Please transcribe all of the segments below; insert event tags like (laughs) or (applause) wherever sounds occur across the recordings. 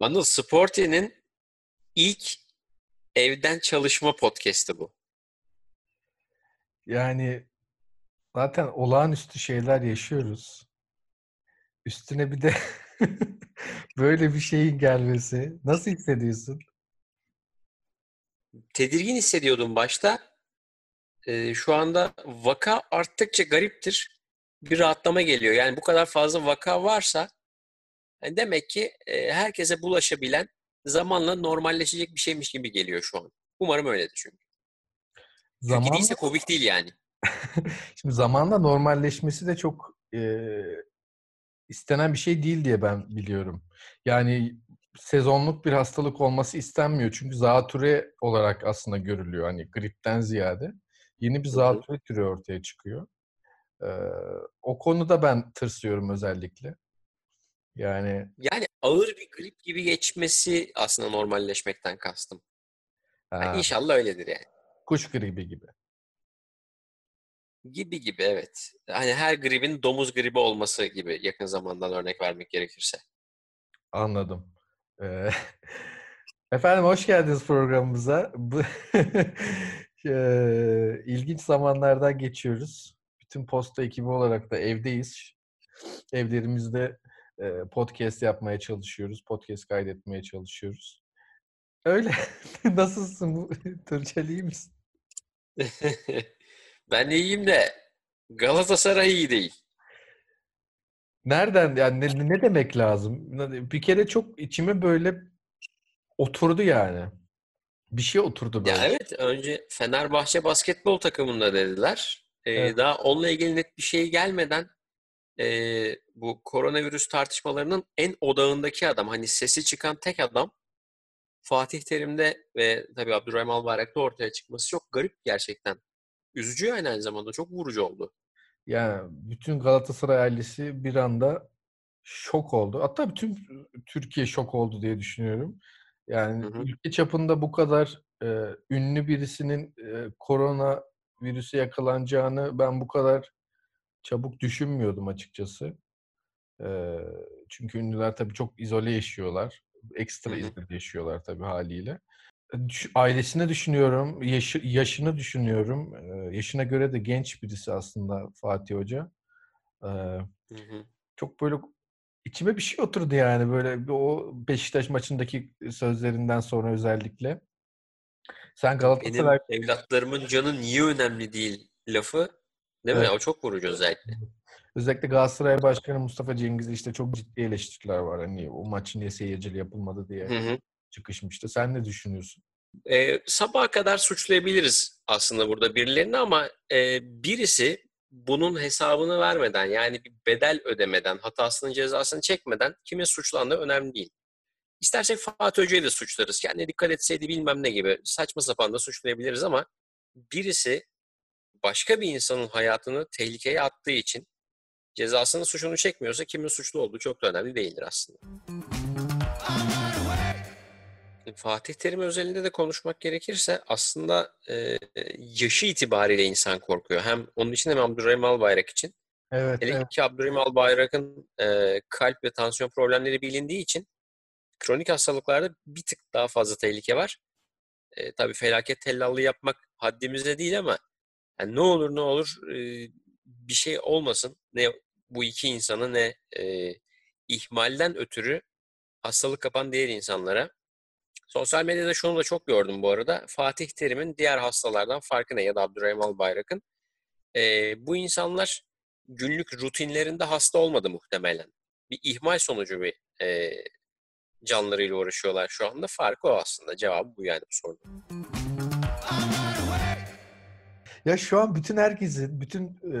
Anıl Sporty'nin ilk evden çalışma podcast'i bu. Yani zaten olağanüstü şeyler yaşıyoruz. Üstüne bir de (laughs) böyle bir şeyin gelmesi. Nasıl hissediyorsun? Tedirgin hissediyordum başta. Ee, şu anda vaka arttıkça gariptir. Bir rahatlama geliyor. Yani bu kadar fazla vaka varsa yani demek ki e, herkese bulaşabilen zamanla normalleşecek bir şeymiş gibi geliyor şu an. Umarım öyledir çünkü. Zamanla... Çünkü değilse Covid değil yani. (laughs) Şimdi zamanla normalleşmesi de çok e, istenen bir şey değil diye ben biliyorum. Yani sezonluk bir hastalık olması istenmiyor. Çünkü zatüre olarak aslında görülüyor. Hani gripten ziyade. Yeni bir zatüre türü ortaya çıkıyor. Ee, o konuda ben tırsıyorum özellikle. Yani yani ağır bir grip gibi geçmesi aslında normalleşmekten kastım. Yani inşallah öyledir yani. Kuş gribi gibi. Gibi gibi evet. Hani her gribin domuz gribi olması gibi yakın zamandan örnek vermek gerekirse. Anladım. Ee, (laughs) efendim hoş geldiniz programımıza. Bu (laughs) ilginç zamanlardan geçiyoruz. Bütün posta ekibi olarak da evdeyiz. Evlerimizde podcast yapmaya çalışıyoruz. Podcast kaydetmeye çalışıyoruz. Öyle. (laughs) Nasılsın bu? (laughs) Turçel iyi misin? (laughs) ben iyiyim de Galatasaray iyi değil. Nereden yani ne, ne demek lazım? Bir kere çok içime böyle oturdu yani. Bir şey oturdu böyle. Ya evet önce Fenerbahçe basketbol takımında dediler. Ee, evet. Daha onunla ilgili net bir şey gelmeden e, bu koronavirüs tartışmalarının en odağındaki adam hani sesi çıkan tek adam Fatih Terim'de ve tabii Abdurrahim Albayrak'ta ortaya çıkması çok garip gerçekten. Üzücü yani aynı zamanda çok vurucu oldu. Yani bütün Galatasaray ailesi bir anda şok oldu. Hatta bütün Türkiye şok oldu diye düşünüyorum. Yani hı hı. ülke çapında bu kadar e, ünlü birisinin e, korona virüse yakalanacağını ben bu kadar çabuk düşünmüyordum açıkçası. E, çünkü ünlüler tabii çok izole yaşıyorlar. Ekstra izole yaşıyorlar tabii haliyle. Ailesini düşünüyorum, yaşı, yaşını düşünüyorum. Ee, yaşına göre de genç birisi aslında Fatih Hoca. Ee, hı hı. Çok böyle içime bir şey oturdu yani böyle o Beşiktaş maçındaki sözlerinden sonra özellikle. Sen Galatasaray... Benim evlatlarımın canı niye önemli değil lafı değil evet. mi? O çok vurucu özellikle. Özellikle Galatasaray Başkanı Mustafa Cengiz'e işte çok ciddi eleştiriler var. Hani o maç niye seyircili yapılmadı diye hı hı. çıkışmıştı. Sen ne düşünüyorsun? Ee, sabaha kadar suçlayabiliriz aslında burada birilerini ama e, birisi bunun hesabını vermeden yani bir bedel ödemeden, hatasının cezasını çekmeden kimin suçlandığı önemli değil. İstersek Fatih Hoca'yı da suçlarız. Kendine dikkat etseydi bilmem ne gibi saçma sapan da suçlayabiliriz ama birisi başka bir insanın hayatını tehlikeye attığı için cezasının suçunu çekmiyorsa kimin suçlu olduğu çok da önemli değildir aslında. Fatih Terim özelinde de konuşmak gerekirse aslında e, yaşı itibariyle insan korkuyor. Hem onun için hem Abdurrahim Albayrak için. Evet, Hele evet. ki Abdurrahim Albayrak'ın e, kalp ve tansiyon problemleri bilindiği için kronik hastalıklarda bir tık daha fazla tehlike var. E, tabii felaket tellallığı yapmak haddimizde değil ama yani ne olur ne olur e, bir şey olmasın. Ne bu iki insanı ne e, ihmalden ötürü hastalık kapan diğer insanlara Sosyal medyada şunu da çok gördüm bu arada. Fatih Terim'in diğer hastalardan farkı ne ya da Abdurrahim Albayrak'ın. E, bu insanlar günlük rutinlerinde hasta olmadı muhtemelen. Bir ihmal sonucu bir e, canlarıyla uğraşıyorlar şu anda. Farkı o aslında. Cevabı bu yani bu sorunun. Ya şu an bütün herkesin, bütün e,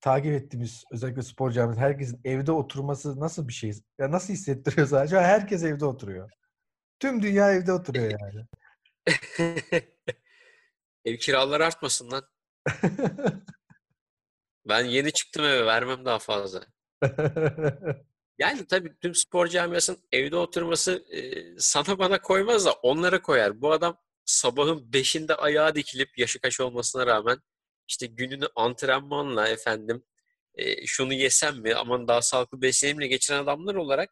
takip ettiğimiz özellikle spor camiası herkesin evde oturması nasıl bir şey? Ya nasıl hissettiriyor sadece? Herkes evde oturuyor. Tüm dünya evde oturuyor yani. (laughs) Ev kiraları artmasın lan. (laughs) ben yeni çıktım eve vermem daha fazla. (laughs) Yani tabii tüm spor camiasının evde oturması e, sana bana koymaz da onlara koyar. Bu adam sabahın beşinde ayağa dikilip yaşı kaç olmasına rağmen işte gününü antrenmanla efendim e, şunu yesem mi aman daha sağlıklı beslenimle geçiren adamlar olarak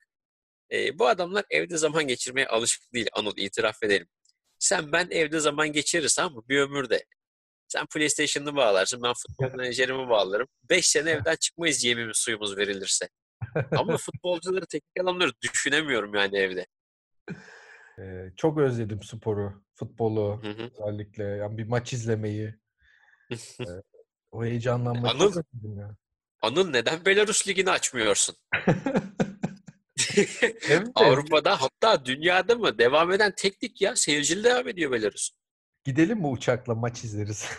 e, bu adamlar evde zaman geçirmeye alışık değil Anıl itiraf edelim. Sen ben evde zaman geçiririz ama bir ömürde. Sen PlayStation'ını bağlarsın, ben futbol menajerimi bağlarım. Beş sene evden çıkmayız yemimiz suyumuz verilirse. Ama futbolcuları, teknik adamları düşünemiyorum yani evde. Ee, çok özledim sporu, futbolu hı hı. özellikle. Yani bir maç izlemeyi. (laughs) ee, o heyecanlanmayı Anıl, çok özledim ya. Anıl neden Belarus Ligi'ni açmıyorsun? (laughs) evet, Avrupa'da hatta dünyada mı devam eden teknik ya seyircili devam ediyor Belarus. Gidelim mi uçakla maç izleriz? (laughs)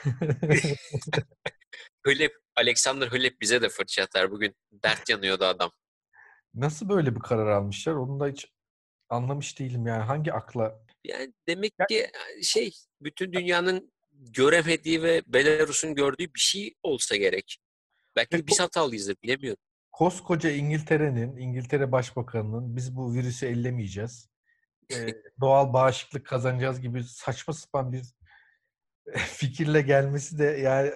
Hılep, Alexander Hılep bize de fırça atar. Bugün dert yanıyordu adam. Nasıl böyle bir karar almışlar? Onu da hiç anlamış değilim yani. Hangi akla? Yani demek ki şey bütün dünyanın göremediği ve Belarus'un gördüğü bir şey olsa gerek. Belki de biz hatalıyızdır bilemiyorum. Koskoca İngiltere'nin, İngiltere Başbakanı'nın biz bu virüsü ellemeyeceğiz. Ee, (laughs) doğal bağışıklık kazanacağız gibi saçma sapan bir (laughs) fikirle gelmesi de yani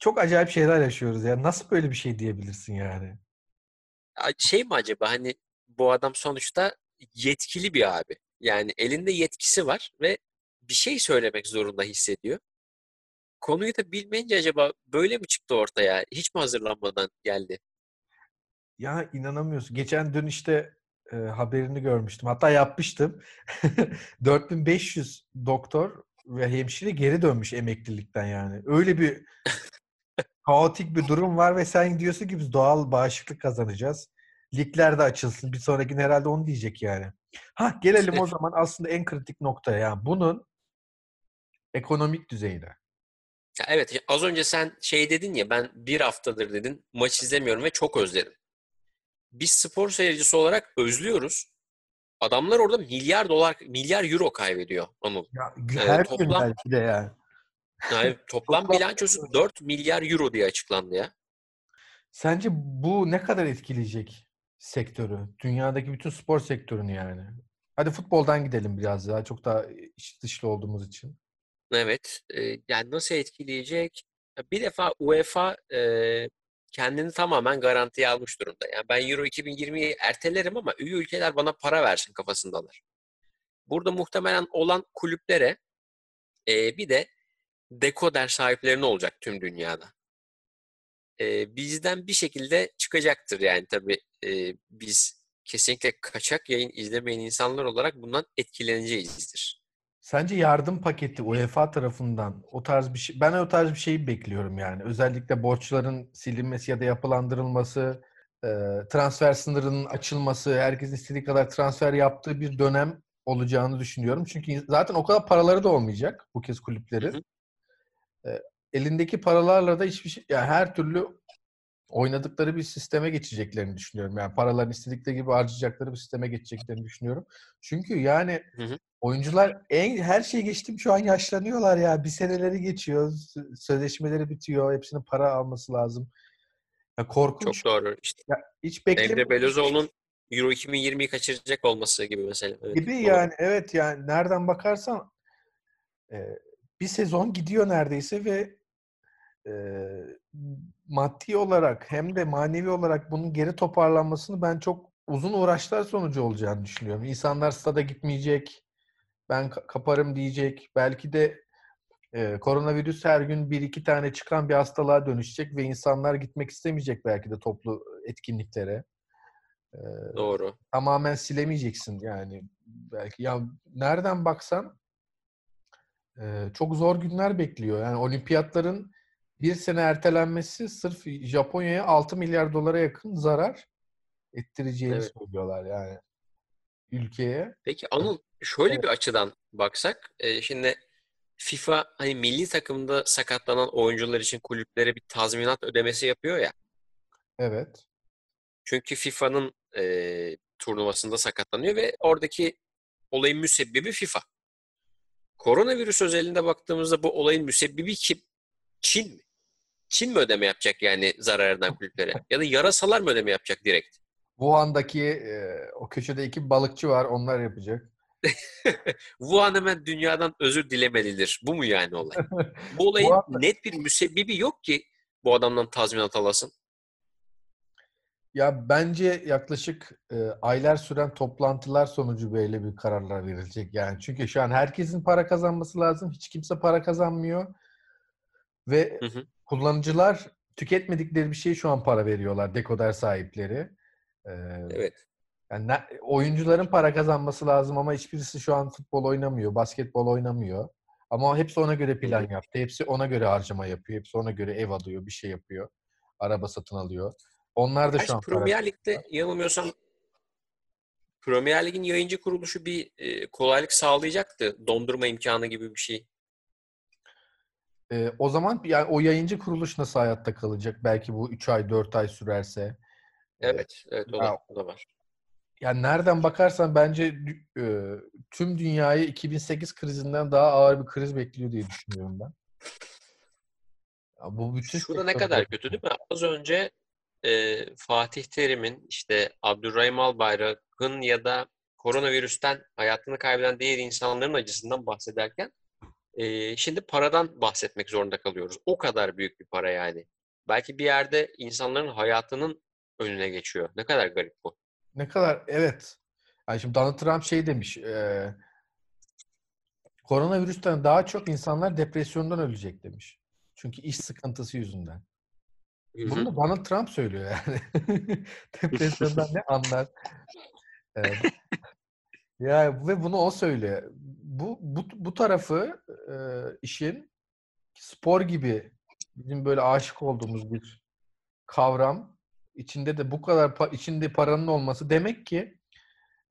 çok acayip şeyler yaşıyoruz. Yani nasıl böyle bir şey diyebilirsin yani? Şey mi acaba hani bu adam sonuçta yetkili bir abi. Yani elinde yetkisi var ve bir şey söylemek zorunda hissediyor. Konuyu da bilmeyince acaba böyle mi çıktı ortaya? Hiç mi hazırlanmadan geldi? Ya inanamıyorsun. Geçen dün işte e, haberini görmüştüm. Hatta yapmıştım. (laughs) 4500 doktor ve hemşire geri dönmüş emeklilikten yani. Öyle bir kaotik bir durum var ve sen diyorsun ki biz doğal bağışıklık kazanacağız. Ligler de açılsın. Bir sonraki herhalde onu diyecek yani. Ha gelelim o zaman aslında en kritik noktaya. Yani bunun ekonomik düzeyine. Ya evet az önce sen şey dedin ya ben bir haftadır dedin maç izlemiyorum ve çok özledim. Biz spor seyircisi olarak özlüyoruz. Adamlar orada milyar dolar, milyar euro kaybediyor Anıl. Ya, her ee, toplam, gün belki de yani. Yani (laughs) toplam bilançosu 4 milyar euro diye açıklandı ya. Sence bu ne kadar etkileyecek sektörü? Dünyadaki bütün spor sektörünü yani. Hadi futboldan gidelim biraz daha. Çok daha iç dışlı olduğumuz için. Evet. E, yani nasıl etkileyecek? Bir defa UEFA e, kendini tamamen garantiye almış durumda. Yani ben Euro 2020'yi ertelerim ama üye ülkeler bana para versin kafasındalar. Burada muhtemelen olan kulüplere e, bir de dekoder sahiplerine olacak tüm dünyada. E, bizden bir şekilde çıkacaktır yani tabii e, biz kesinlikle kaçak yayın izlemeyen insanlar olarak bundan etkileneceğizdir. Sence yardım paketi UEFA tarafından o tarz bir şey ben o tarz bir şeyi bekliyorum yani. Özellikle borçların silinmesi ya da yapılandırılması, e, transfer sınırının açılması, herkesin istediği kadar transfer yaptığı bir dönem olacağını düşünüyorum. Çünkü zaten o kadar paraları da olmayacak bu kez kulüplerin. Hı hı. E, elindeki paralarla da hiçbir şey yani her türlü oynadıkları bir sisteme geçeceklerini düşünüyorum. Yani paralarını istedikleri gibi harcayacakları bir sisteme geçeceklerini düşünüyorum. Çünkü yani hı hı. oyuncular en her şeyi geçtim şu an yaşlanıyorlar ya. Bir seneleri geçiyor. Sözleşmeleri bitiyor. Hepsinin para alması lazım. Ya korkunç. Çok doğru. İşte ya hiç beklemiyorum. Emre Belözoğlu'nun Euro 2020'yi kaçıracak olması gibi mesela. Evet, gibi doğru. yani evet yani nereden bakarsan e, bir sezon gidiyor neredeyse ve e, maddi olarak hem de manevi olarak bunun geri toparlanmasını ben çok uzun uğraşlar sonucu olacağını düşünüyorum. İnsanlar stada gitmeyecek, ben kaparım diyecek. Belki de e, koronavirüs her gün bir iki tane çıkan bir hastalığa dönüşecek ve insanlar gitmek istemeyecek belki de toplu etkinliklere. E, Doğru. Tamamen silemeyeceksin yani. Belki ya nereden baksan çok zor günler bekliyor. Yani olimpiyatların bir sene ertelenmesi sırf Japonya'ya 6 milyar dolara yakın zarar ettireceğini evet. söylüyorlar yani ülkeye. Peki Anıl şöyle evet. bir açıdan baksak e, şimdi FIFA hani milli takımda sakatlanan oyuncular için kulüplere bir tazminat ödemesi yapıyor ya. Evet. Çünkü FIFA'nın e, turnuvasında sakatlanıyor ve oradaki olayın müsebbibi FIFA. Koronavirüs özelinde baktığımızda bu olayın müsebbibi kim? Çin mi? Çin mi ödeme yapacak yani zarar eden kulüplere? ya da yarasalar mı ödeme yapacak direkt? Wuhan'daki e, o köşede iki balıkçı var. Onlar yapacak. (laughs) Wuhan hemen dünyadan özür dilemelidir. Bu mu yani olay? (laughs) Bu olayın net bir müsebbibi yok ki bu adamdan tazminat alasın? Ya bence yaklaşık e, aylar süren toplantılar sonucu böyle bir kararlar verilecek. Yani çünkü şu an herkesin para kazanması lazım. Hiç kimse para kazanmıyor. Ve hı hı. kullanıcılar tüketmedikleri bir şey şu an para veriyorlar dekoder sahipleri. Ee, evet. Yani ne, oyuncuların para kazanması lazım ama hiçbirisi şu an futbol oynamıyor, basketbol oynamıyor. Ama hepsi ona göre plan yaptı. Hepsi ona göre harcama yapıyor. Hepsi ona göre ev alıyor, bir şey yapıyor. Araba satın alıyor. Onlar da şu an Premier Lig'de yanılmıyorsam Premier Lig'in yayıncı kuruluşu bir e, kolaylık sağlayacaktı. Dondurma imkanı gibi bir şey. E, o zaman yani o yayıncı kuruluş nasıl hayatta kalacak? Belki bu 3 ay 4 ay sürerse. Evet, evet o, da, o da var. Yani nereden bakarsan bence e, tüm dünyayı 2008 krizinden daha ağır bir kriz bekliyor diye düşünüyorum ben. Ya bu bütün Şurada ne kadar kötü değil mi? Az önce e, Fatih Terim'in işte Abdurrahim Albayrak'ın ya da koronavirüsten hayatını kaybeden diğer insanların acısından bahsederken e, şimdi paradan bahsetmek zorunda kalıyoruz. O kadar büyük bir para yani. Belki bir yerde insanların hayatının önüne geçiyor. Ne kadar garip bu. Ne kadar evet. Yani şimdi Donald Trump şey demiş. E, koronavirüsten daha çok insanlar depresyondan ölecek demiş. Çünkü iş sıkıntısı yüzünden. Bunu da Donald Trump söylüyor yani. (laughs) Depresyondan ne anlar? Evet. ya ve bunu o söylüyor. Bu bu, bu tarafı e, işin spor gibi bizim böyle aşık olduğumuz bir kavram içinde de bu kadar içinde paranın olması demek ki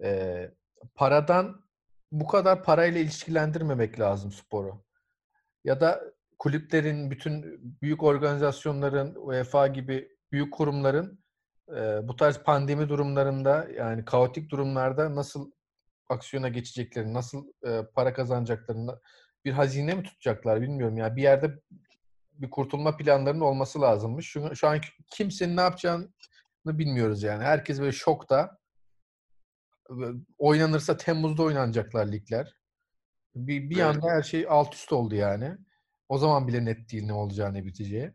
e, paradan bu kadar parayla ilişkilendirmemek lazım sporu. Ya da kulüplerin, bütün büyük organizasyonların, UEFA gibi büyük kurumların e, bu tarz pandemi durumlarında yani kaotik durumlarda nasıl aksiyona geçeceklerini, nasıl e, para kazanacaklarını bir hazine mi tutacaklar bilmiyorum. Ya yani bir yerde bir kurtulma planlarının olması lazımmış. Şu, şu an kimsenin ne yapacağını bilmiyoruz yani. Herkes böyle şokta. Oynanırsa Temmuz'da oynanacaklar ligler. Bir, bir anda her şey alt üst oldu yani. O zaman bile net değil ne olacağı ne biteceği.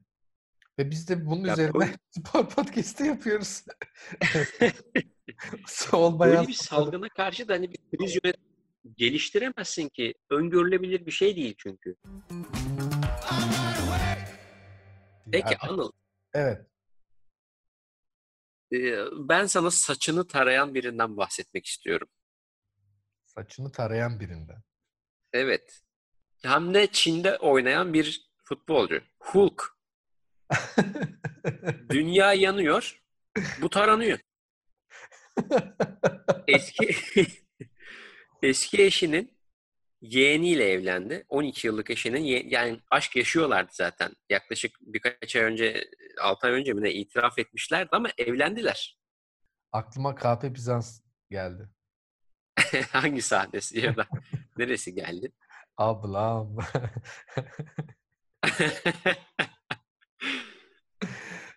Ve biz de bunun ya üzerine (laughs) spor podcast'ı yapıyoruz. (laughs) Olmayan Böyle bir salgına karşı da hani bir kriz yönet geliştiremezsin ki. Öngörülebilir bir şey değil çünkü. Peki Anıl. Evet. Ben sana saçını tarayan birinden bahsetmek istiyorum. Saçını tarayan birinden. Evet. Hem de Çin'de oynayan bir futbolcu. Hulk. (laughs) Dünya yanıyor. Bu taranıyor. Eski (laughs) eski eşinin yeğeniyle evlendi. 12 yıllık eşinin yani aşk yaşıyorlardı zaten. Yaklaşık birkaç ay önce 6 ay önce mi ne itiraf etmişlerdi ama evlendiler. Aklıma KP Bizans geldi. (laughs) Hangi sahnesi ya da neresi geldi? Ablam. (laughs)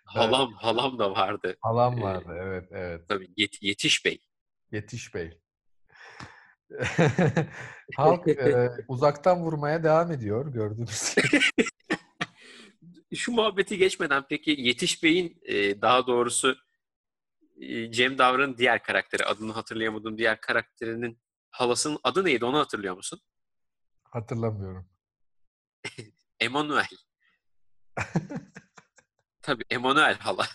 halam, halam da vardı. Halam vardı, ee, evet, evet. Tabii Yet Yetiş Bey. Yetiş Bey. (laughs) Halk e, uzaktan vurmaya devam ediyor gördüğünüz gibi. (laughs) Şu muhabbeti geçmeden peki Yetiş Bey'in e, daha doğrusu e, Cem Davran'ın diğer karakteri, adını hatırlayamadığım diğer karakterinin halasının adı neydi onu hatırlıyor musun? Hatırlamıyorum. (laughs) Emanuel. (laughs) Tabii Emanuel hala.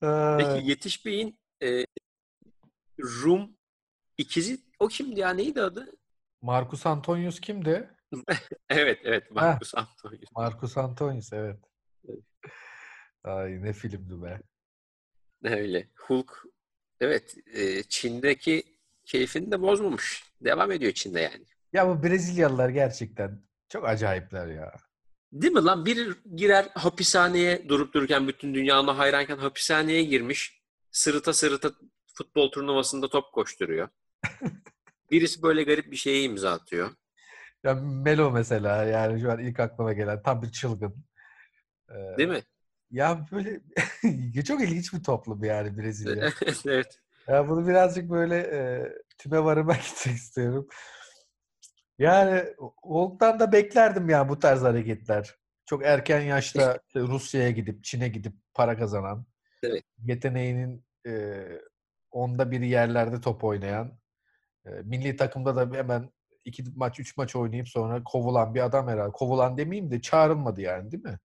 (laughs) Peki Yetiş Bey'in e, Rum ikizi o kimdi ya? Neydi adı? Marcus Antonius kimdi? evet evet Marcus Heh, Antonius. Marcus Antonius evet. Ay ne filmdi be. Öyle. Hulk evet e, Çin'deki keyfini de bozmamış. Devam ediyor Çin'de yani. Ya bu Brezilyalılar gerçekten çok acayipler ya. Değil mi lan? Bir girer hapishaneye durup dururken bütün dünyana hayranken hapishaneye girmiş. Sırıta sırıta futbol turnuvasında top koşturuyor. (laughs) Birisi böyle garip bir şeye imza atıyor. Ya Melo mesela yani şu an ilk aklıma gelen tam bir çılgın. Ee, Değil mi? Ya böyle (laughs) çok ilginç bir toplum yani Brezilya. (laughs) evet. Ya bunu birazcık böyle e, tüme varıma gitmek (laughs) istiyorum. Yani Hulk'tan da beklerdim ya bu tarz hareketler. Çok erken yaşta Rusya'ya gidip, Çin'e gidip para kazanan, evet. yeteneğinin e, onda bir yerlerde top oynayan, e, milli takımda da hemen iki maç, üç maç oynayıp sonra kovulan bir adam herhalde. Kovulan demeyeyim de çağrılmadı yani değil mi?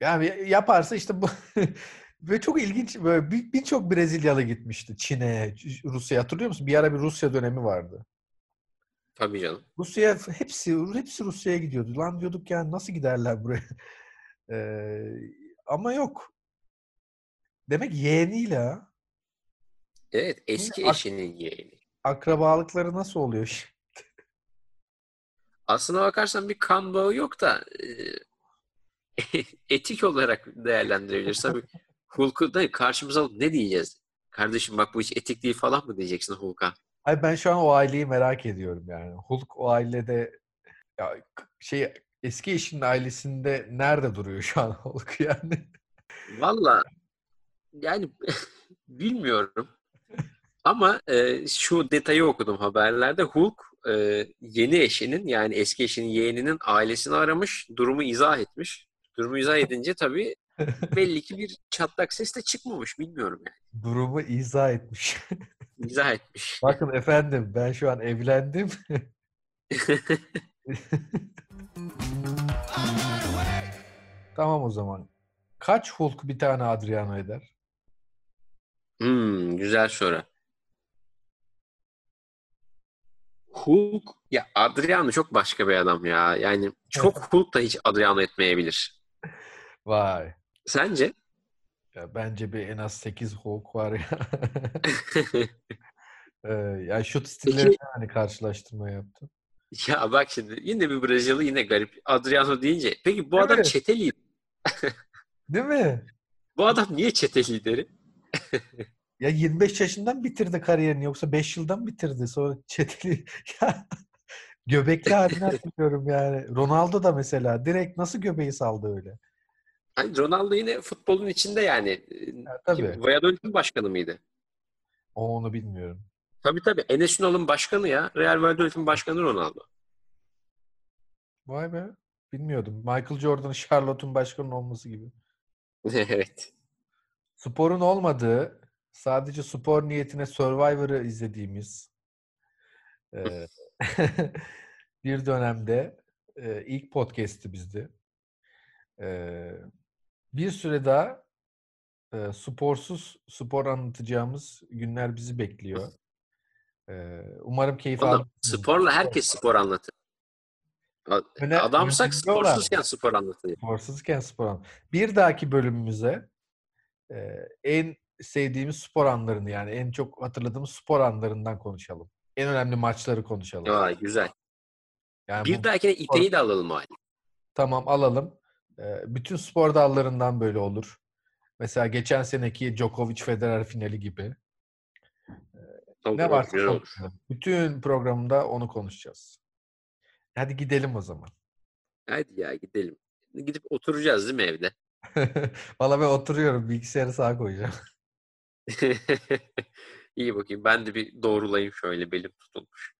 Yani yaparsa işte bu (laughs) ve çok ilginç böyle birçok bir Brezilyalı gitmişti Çin'e, Rusya'ya. Hatırlıyor musun? Bir ara bir Rusya dönemi vardı. Tabii canım. Rusya hepsi hepsi Rusya'ya gidiyordu. Lan diyorduk yani nasıl giderler buraya? (laughs) ee, ama yok. Demek yeğeniyle ha. Evet, eski Ak- eşinin yeğeni. Akrabalıkları nasıl oluyor şimdi? (laughs) Aslına bakarsan bir kan bağı yok da (laughs) etik olarak değerlendirebiliriz. Hulk'u da karşımıza alıp ne diyeceğiz? Kardeşim bak bu hiç etik değil falan mı diyeceksin Hulk'a? Hayır ben şu an o aileyi merak ediyorum yani. Hulk o ailede ya şey eski eşinin ailesinde nerede duruyor şu an Hulk (laughs) yani? Valla yani (laughs) bilmiyorum. Ama e, şu detayı okudum haberlerde. Hulk e, yeni eşinin yani eski eşinin yeğeninin ailesini aramış, durumu izah etmiş. Durumu izah (laughs) edince tabii belli ki bir çatlak ses de çıkmamış. Bilmiyorum yani. Durumu izah etmiş. (laughs) İzah etmiş. Bakın efendim ben şu an evlendim. (laughs) tamam o zaman. Kaç Hulk bir tane Adriano eder? Hmm, güzel soru. Hulk ya Adriano çok başka bir adam ya. Yani çok Hulk da hiç Adriano etmeyebilir. Vay. Sence? Ya bence bir en az 8 Hulk var ya. (laughs) ee, ya şut stilleri hani karşılaştırma yaptım. Ya bak şimdi yine bir Brezilyalı yine garip. Adriano deyince. Peki bu Değil adam mi? çete lideri. (laughs) Değil mi? Bu adam niye çete lideri? (laughs) ya 25 yaşından bitirdi kariyerini yoksa 5 yıldan bitirdi. Sonra çeteli göbekli haline hatırlıyorum yani. Ronaldo da mesela direkt nasıl göbeği saldı öyle. Hani Ronaldo yine futbolun içinde yani. Ya, tabii. Valladolid'in başkanı mıydı? O onu bilmiyorum. Tabii tabii. Enes Ünal'ın başkanı ya. Real Valladolid'in başkanı Ronaldo. Vay be. Bilmiyordum. Michael Jordan, Charlotte'un başkanı olması gibi. (laughs) evet. Sporun olmadığı, sadece spor niyetine Survivor'ı izlediğimiz e, (laughs) bir dönemde e, ilk podcast'ti bizde. E, bir süre daha e, sporsuz spor anlatacağımız günler bizi bekliyor. E, umarım keyif Oğlum, Sporla herkes spor anlatır. Öne, Adamsak sporsuzken spor anlatıyor. Sporsuzken spor anlatıyor. Bir dahaki bölümümüze e, en sevdiğimiz spor anlarını yani en çok hatırladığımız spor anlarından konuşalım. En önemli maçları konuşalım. Aa, güzel. Yani bir dahakine İpe'yi de alalım hali. Tamam alalım bütün spor dallarından böyle olur. Mesela geçen seneki Djokovic-Federer finali gibi. Olur, ne varsa olur. Bütün programda onu konuşacağız. Hadi gidelim o zaman. Hadi ya gidelim. Gidip oturacağız değil mi evde? (laughs) Valla ben oturuyorum. Bilgisayarı sağa koyacağım. (laughs) İyi bakayım. Ben de bir doğrulayayım şöyle. Belim tutulmuş.